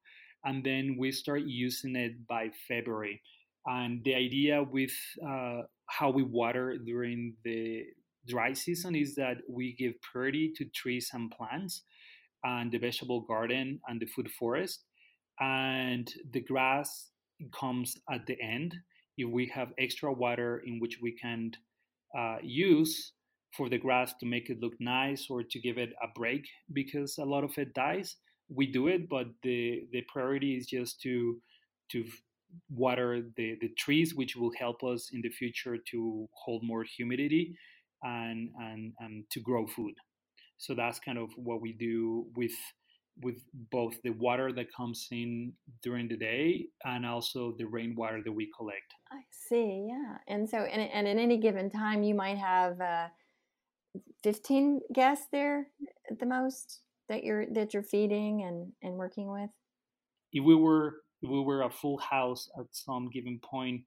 and then we start using it by February. And the idea with uh, how we water during the dry season is that we give priority to trees and plants, and the vegetable garden and the food forest, and the grass comes at the end. If we have extra water in which we can uh, use for the grass to make it look nice or to give it a break because a lot of it dies we do it but the the priority is just to to water the the trees which will help us in the future to hold more humidity and and and to grow food so that's kind of what we do with with both the water that comes in during the day and also the rainwater that we collect. I see, yeah. And so, and, and at any given time, you might have uh, 15 guests there at the most that you're that you're feeding and and working with if we were we were a full house at some given point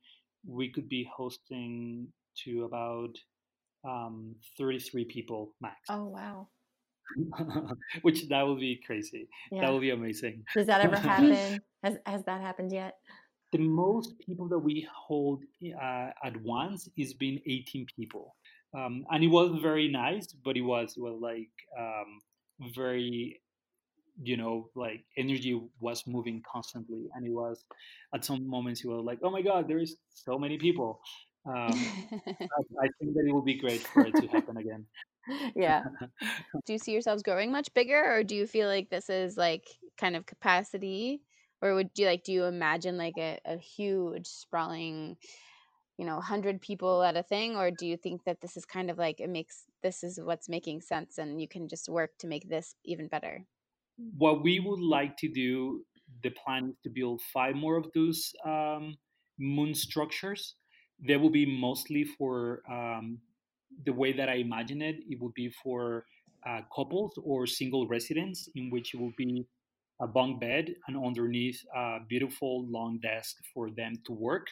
we could be hosting to about um, 33 people max. Oh wow. (laughs) Which that would be crazy. Yeah. that would be amazing. Does that ever (laughs) happen? Has, has that happened yet? The most people that we hold uh, at once is been 18 people. Um, and it was very nice, but it was it was like um, very you know like energy was moving constantly and it was at some moments you were like oh my god there is so many people. Um, I, (laughs) think that it will be great for it to happen again. Yeah. (laughs) Do you see yourselves growing much bigger or do you feel like this is like kind of capacity? Or would you like do you imagine like a, a huge sprawling you know 100 people at a thing? Or do you think that this is kind of like it makes this is what's making sense and you can just work to make this even better what we would like to do the plan is to build five more of those um, moon structures they will be mostly for um, the way that I imagine it. It would be for uh, couples or single residents, in which it will be a bunk bed and underneath a beautiful long desk for them to work.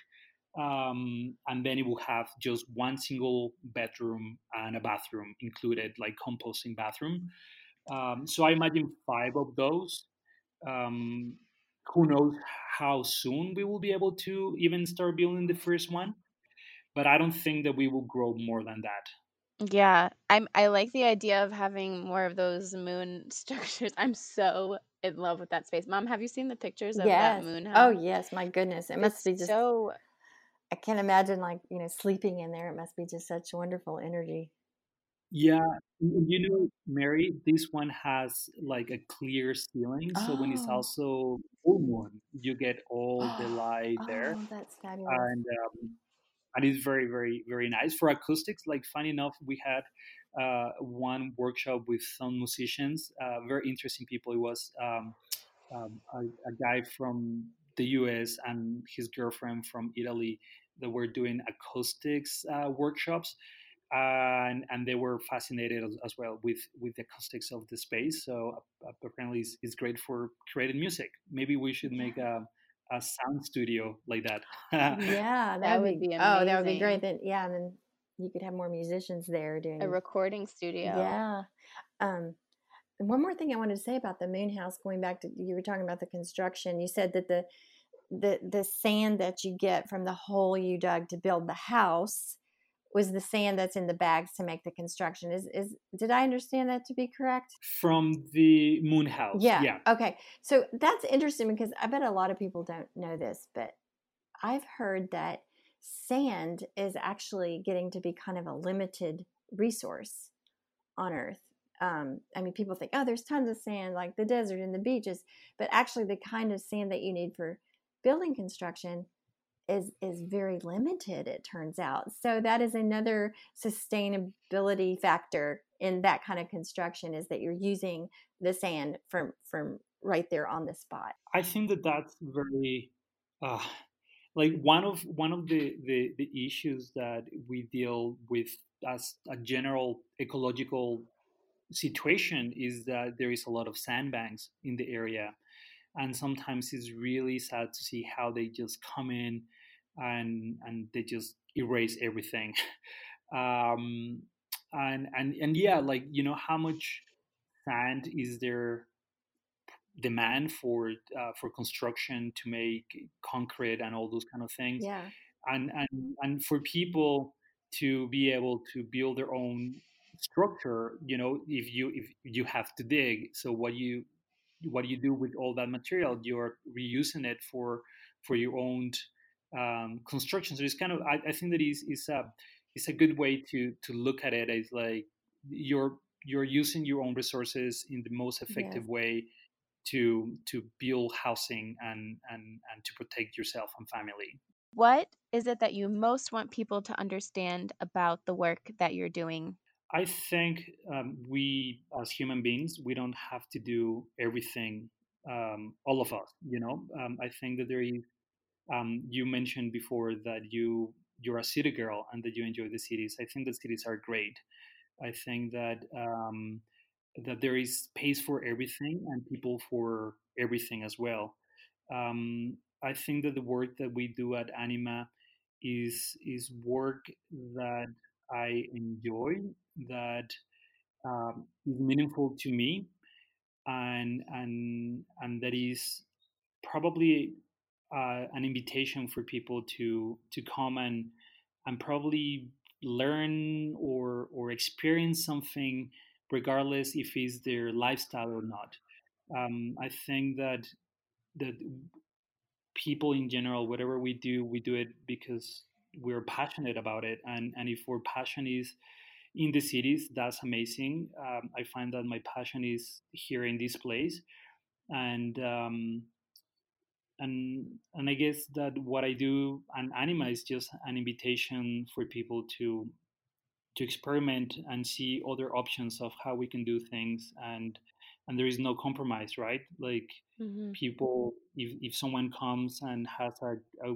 Um, and then it will have just one single bedroom and a bathroom included, like composting bathroom. Um, so I imagine five of those. Um, who knows how soon we will be able to even start building the first one? But I don't think that we will grow more than that. Yeah, I'm I like the idea of having more of those moon (laughs) structures. I'm so in love with that space. Mom, have you seen the pictures of yes. that moon House? Oh yes, my goodness. It It's must be just so I can't imagine like, you know, sleeping in there. It must be just such wonderful energy. Yeah, you know, Mary, this one has like a clear ceiling, so when it's Oh. also full moon, you get all the (gasps) light there, Oh, that's fabulous. and um, and it's very, very, very nice for acoustics. Like, funny enough, we had uh, one workshop with some musicians, uh, very interesting people. It was um, um, a, a guy from the US and his girlfriend from Italy that were doing acoustics uh, workshops. And, and they were fascinated as, as well with, with the acoustics of the space. So uh, apparently, it's, it's great for creating music. Maybe we should make a, a sound studio like that. (laughs) Yeah, that, That would would be, be oh, that would be great. Then yeah, and then you could have more musicians there doing a recording studio. Yeah. Um, and one more thing I wanted to say about the moon house, going back to you were talking about the construction. You said that the the the sand that you get from the hole you dug to build the house was the sand that's in the bags to make the construction. Is is did I understand that to be correct? From the moon house. Yeah. Yeah. Okay. So that's interesting because I bet a lot of people don't know this, but I've heard that sand is actually getting to be kind of a limited resource on Earth. Um, I mean, people think, oh, there's tons of sand, like the desert and the beaches, but actually, the kind of sand that you need for building construction is is very limited. It turns out. So that is another sustainability factor in that kind of construction is that you're using the sand from from right there on the spot. I think that that's very uh, like one of one of the, the the issues that we deal with as a general ecological situation is that there is a lot of sandbanks in the area and sometimes it's really sad to see how they just come in and and they just erase everything. (laughs) Um and and and yeah like you know how much sand is there demand for uh, for construction to make concrete and all those kind of things? Yeah. and and and for people to be able to build their own structure you know if you if you have to dig. So what you what you do with all that material? You're reusing it for for your own um, construction so it's kind of i, I think that is is a it's a good way to to look at it as like you're you're using your own resources in the most effective way to to build housing and and and to protect yourself and family What is it that you most want people to understand about the work that you're doing? I think um, we, as human beings, we don't have to do everything, um, all of us. You know, um, I think that there is. Um, you mentioned before that you you're a city girl and that you enjoy the cities. I think the cities are great. I think that um, that there is space for everything and people for everything as well. Um, I think that the work that we do at Anima is is work that I enjoy, that um, is meaningful to me, and and and that is probably uh, an invitation for people to to come and and probably learn or or experience something, regardless if it's their lifestyle or not. Um, I think that that people in general, whatever we do, we do it because we're passionate about it, and and if our passion is in the cities, that's amazing. Um, I find that my passion is here in this place, and um, and and I guess that what I do and Anima is just an invitation for people to to experiment and see other options of how we can do things and and there is no compromise right like Mm-hmm. people if, if someone comes and has a, a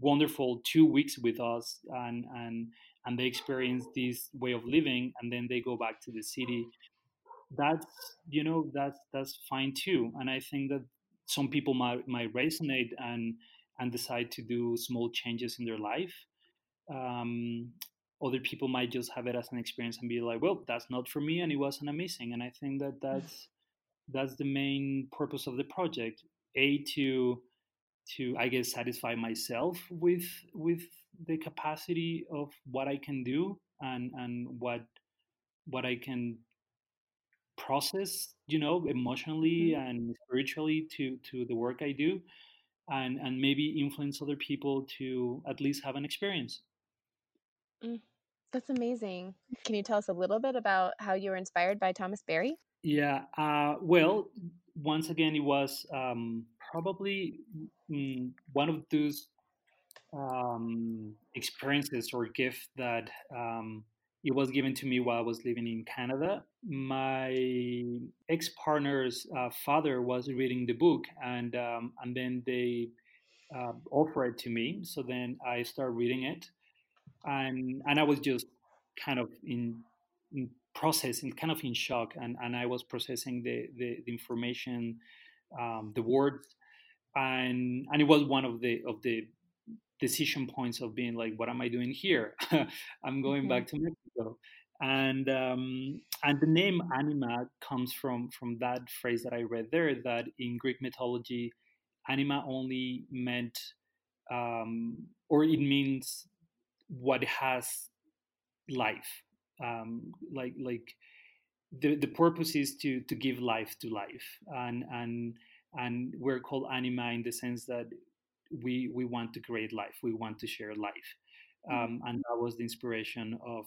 wonderful two weeks with us and and and they experience this way of living and then they go back to the city that's you know that's that's fine too and i think that some people might might resonate and and decide to do small changes in their life um, other people might just have it as an experience and be like well that's not for me and it wasn't amazing. And i think that that's that's the main purpose of the project. A to to i guess satisfy myself with with the capacity of what i can do and and what what i can process you know emotionally Mm-hmm. and spiritually to to the work i do and and maybe influence other people to at least have an experience Mm, that's amazing. Can you tell us a little bit about how you were inspired by Thomas Berry? yeah uh, well once again it was um, probably mm, one of those um, experiences or gift that um, it was given to me while I was living in Canada. My ex partner's uh, father was reading the book, and um, and then they uh, offered it to me. So then I started reading it, and and I was just kind of in, in processing, kind of in shock, and, and I was processing the the, the information, um, the words, and and it was one of the of the decision points of being like, what am I doing here? (laughs) I'm going Mm-hmm. back to Mexico. And um, and the name anima comes from from that phrase that I read there. That in Greek mythology, anima only meant, um, or it means what has life. Um, like like the the purpose is to to give life to life, and and and we're called anima in the sense that we we want to create life we want to share life um, and that was the inspiration of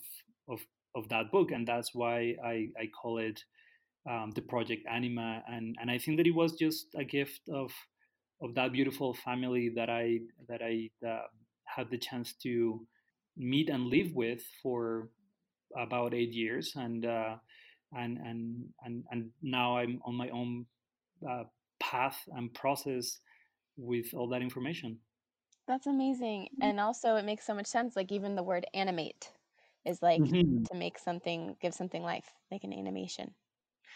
of of that book and that's why i i call it um, the project anima and and i think that it was just a gift of of that beautiful family that i that i uh, had the chance to meet and live with for about eight years and uh, and and and and now i'm on my own uh, path and process with all that information. That's amazing. And also, it makes so much sense. Like, even the word animate is like Mhm. to make something, give something life, like an animation.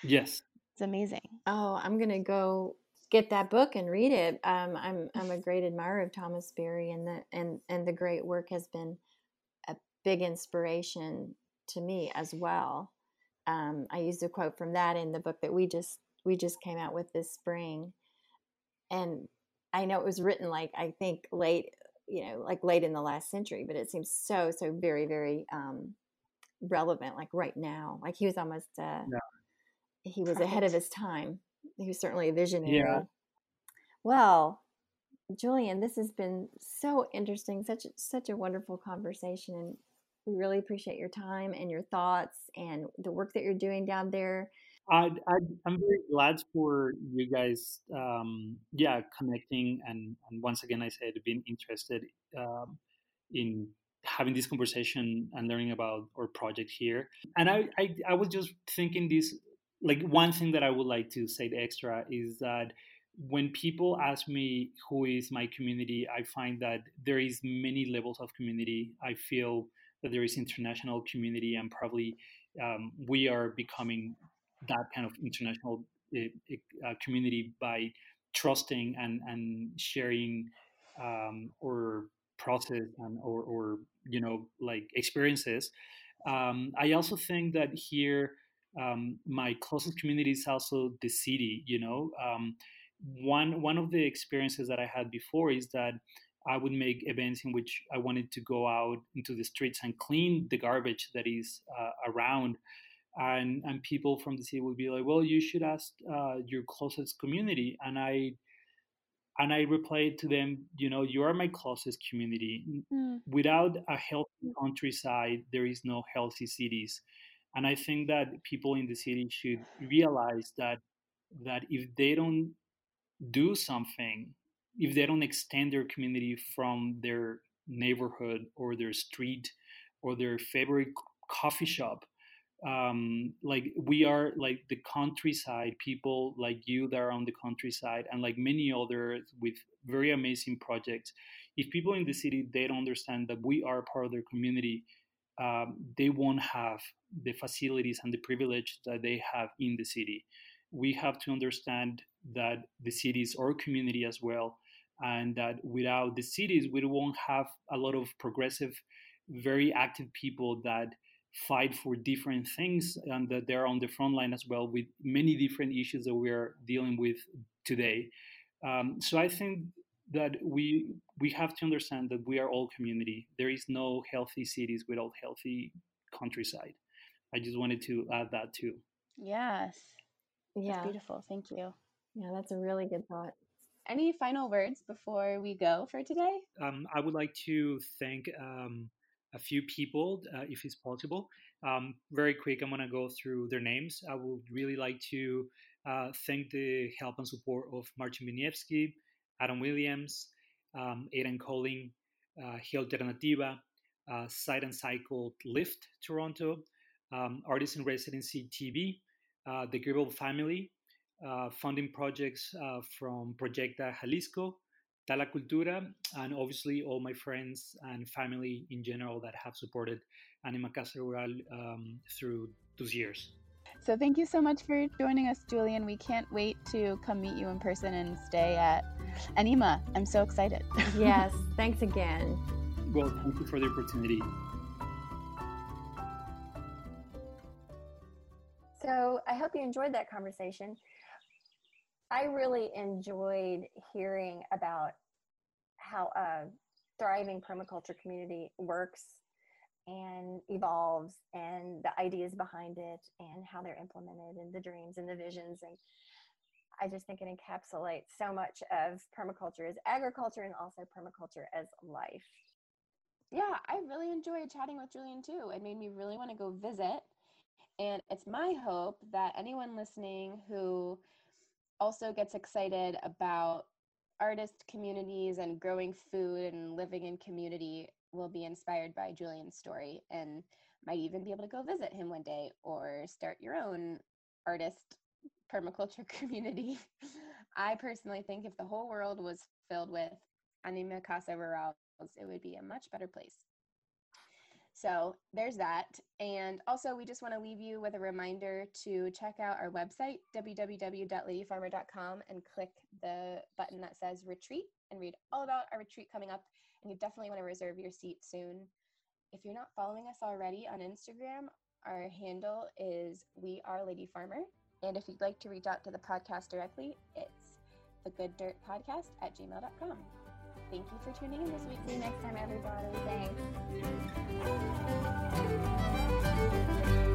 Yes. It's amazing. Oh, I'm gonna go get that book and read it. Um, I'm I'm a great admirer of Thomas Berry, and the and and the great work has been a big inspiration to me as well. Um, I used a quote from that in the book that we just we just came out with this spring, and I know it was written like I think late, you know, like late in the last century, but it seems so so very very um, relevant, like right now. Like he was almost uh, Yeah. he was ahead of his time. He was certainly a visionary. Yeah. Well, Julian, this has been so interesting, such a- such a wonderful conversation, and we really appreciate your time and your thoughts and the work that you're doing down there. I, I I'm very glad for you guys. Um, yeah, connecting and and once again, I said being interested um, in having this conversation and learning about our project here. And I, I I was just thinking this like one thing that I would like to say extra is that when people ask me who is my community, I find that there is many levels of community. I feel that there is international community and probably um, we are becoming that kind of international uh, uh, community by trusting and, and sharing um, or process and or, or you know like experiences. Um, i also think that here um, my closest community is also the city you know? Um, one one of the experiences that i had before is that i would make events in which i wanted to go out into the streets and clean the garbage that is uh, around and and people from the city would be like, well, you should ask uh, your closest community, and I and I replied to them, you know, you are my closest community. Mm. Without a healthy countryside, there is no healthy cities, and I think that people in the city should realize that that if they don't do something, if they don't extend their community from their neighborhood or their street or their favorite coffee shop um, like we are like the countryside people like you that are on the countryside and like many others with very amazing projects. If people in the city they don't understand that we are part of their community um, they won't have the facilities and the privilege that they have in the city. We have to understand that the city is our community as well and that without the cities we won't have a lot of progressive very active people that fight for different things and that they're on the front line as well with many different issues that we're dealing with today. Um, so I think that we we have to understand that we are all community. There is no healthy cities without healthy countryside. I just wanted to add that too. Yes. Yeah. That's beautiful. Thank you. Yeah, that's a really good thought. Any final words before we go for today? Um, I would like to thank um, a few people, uh, if it's possible. Um, very quick, I'm going to go through their names. I would really like to uh, thank the help and support of Martin Biniewski, Adam Williams, um, Aidan Colling, uh, Hill Alternativa, uh, Side and Cycle Lift Toronto, um, Artist in Residency TV, uh, the Gribble family, uh, funding projects uh, from Proyecta Jalisco, Tala Cultura, and obviously all my friends and family in general that have supported Anima Casa Rural um, through those years. So thank you so much for joining us, Julian. We can't wait to come meet you in person and stay at Anima. I'm so excited. (laughs) yes, thanks again. Well, thank you for the opportunity. So I hope you enjoyed that conversation. I really enjoyed hearing about how a thriving permaculture community works and evolves and the ideas behind it and how they're implemented and the dreams and the visions and I just think it encapsulates so much of permaculture as agriculture and also permaculture as life. Yeah, I really enjoyed chatting with Julian too. It made me really want to go visit. And it's my hope that anyone listening who also gets excited about artist communities and growing food and living in community will be inspired by Julian's story and might even be able to go visit him one day or start your own artist permaculture (laughs) community. I personally think if the whole world was filled with anima casa rurals, it would be a much better place. So there's that. And also, we just want to leave you with a reminder to check out our website, www.ladyfarmer.com, and click the button that says retreat and read all about our retreat coming up. And you definitely want to reserve your seat soon. If you're not following us already on Instagram, our handle is We Are Lady Farmer. And if you'd like to reach out to the podcast directly, it's the Good Dirt Podcast at gmail.com. Thank you for tuning in this week. See you next time, everybody. Thanks.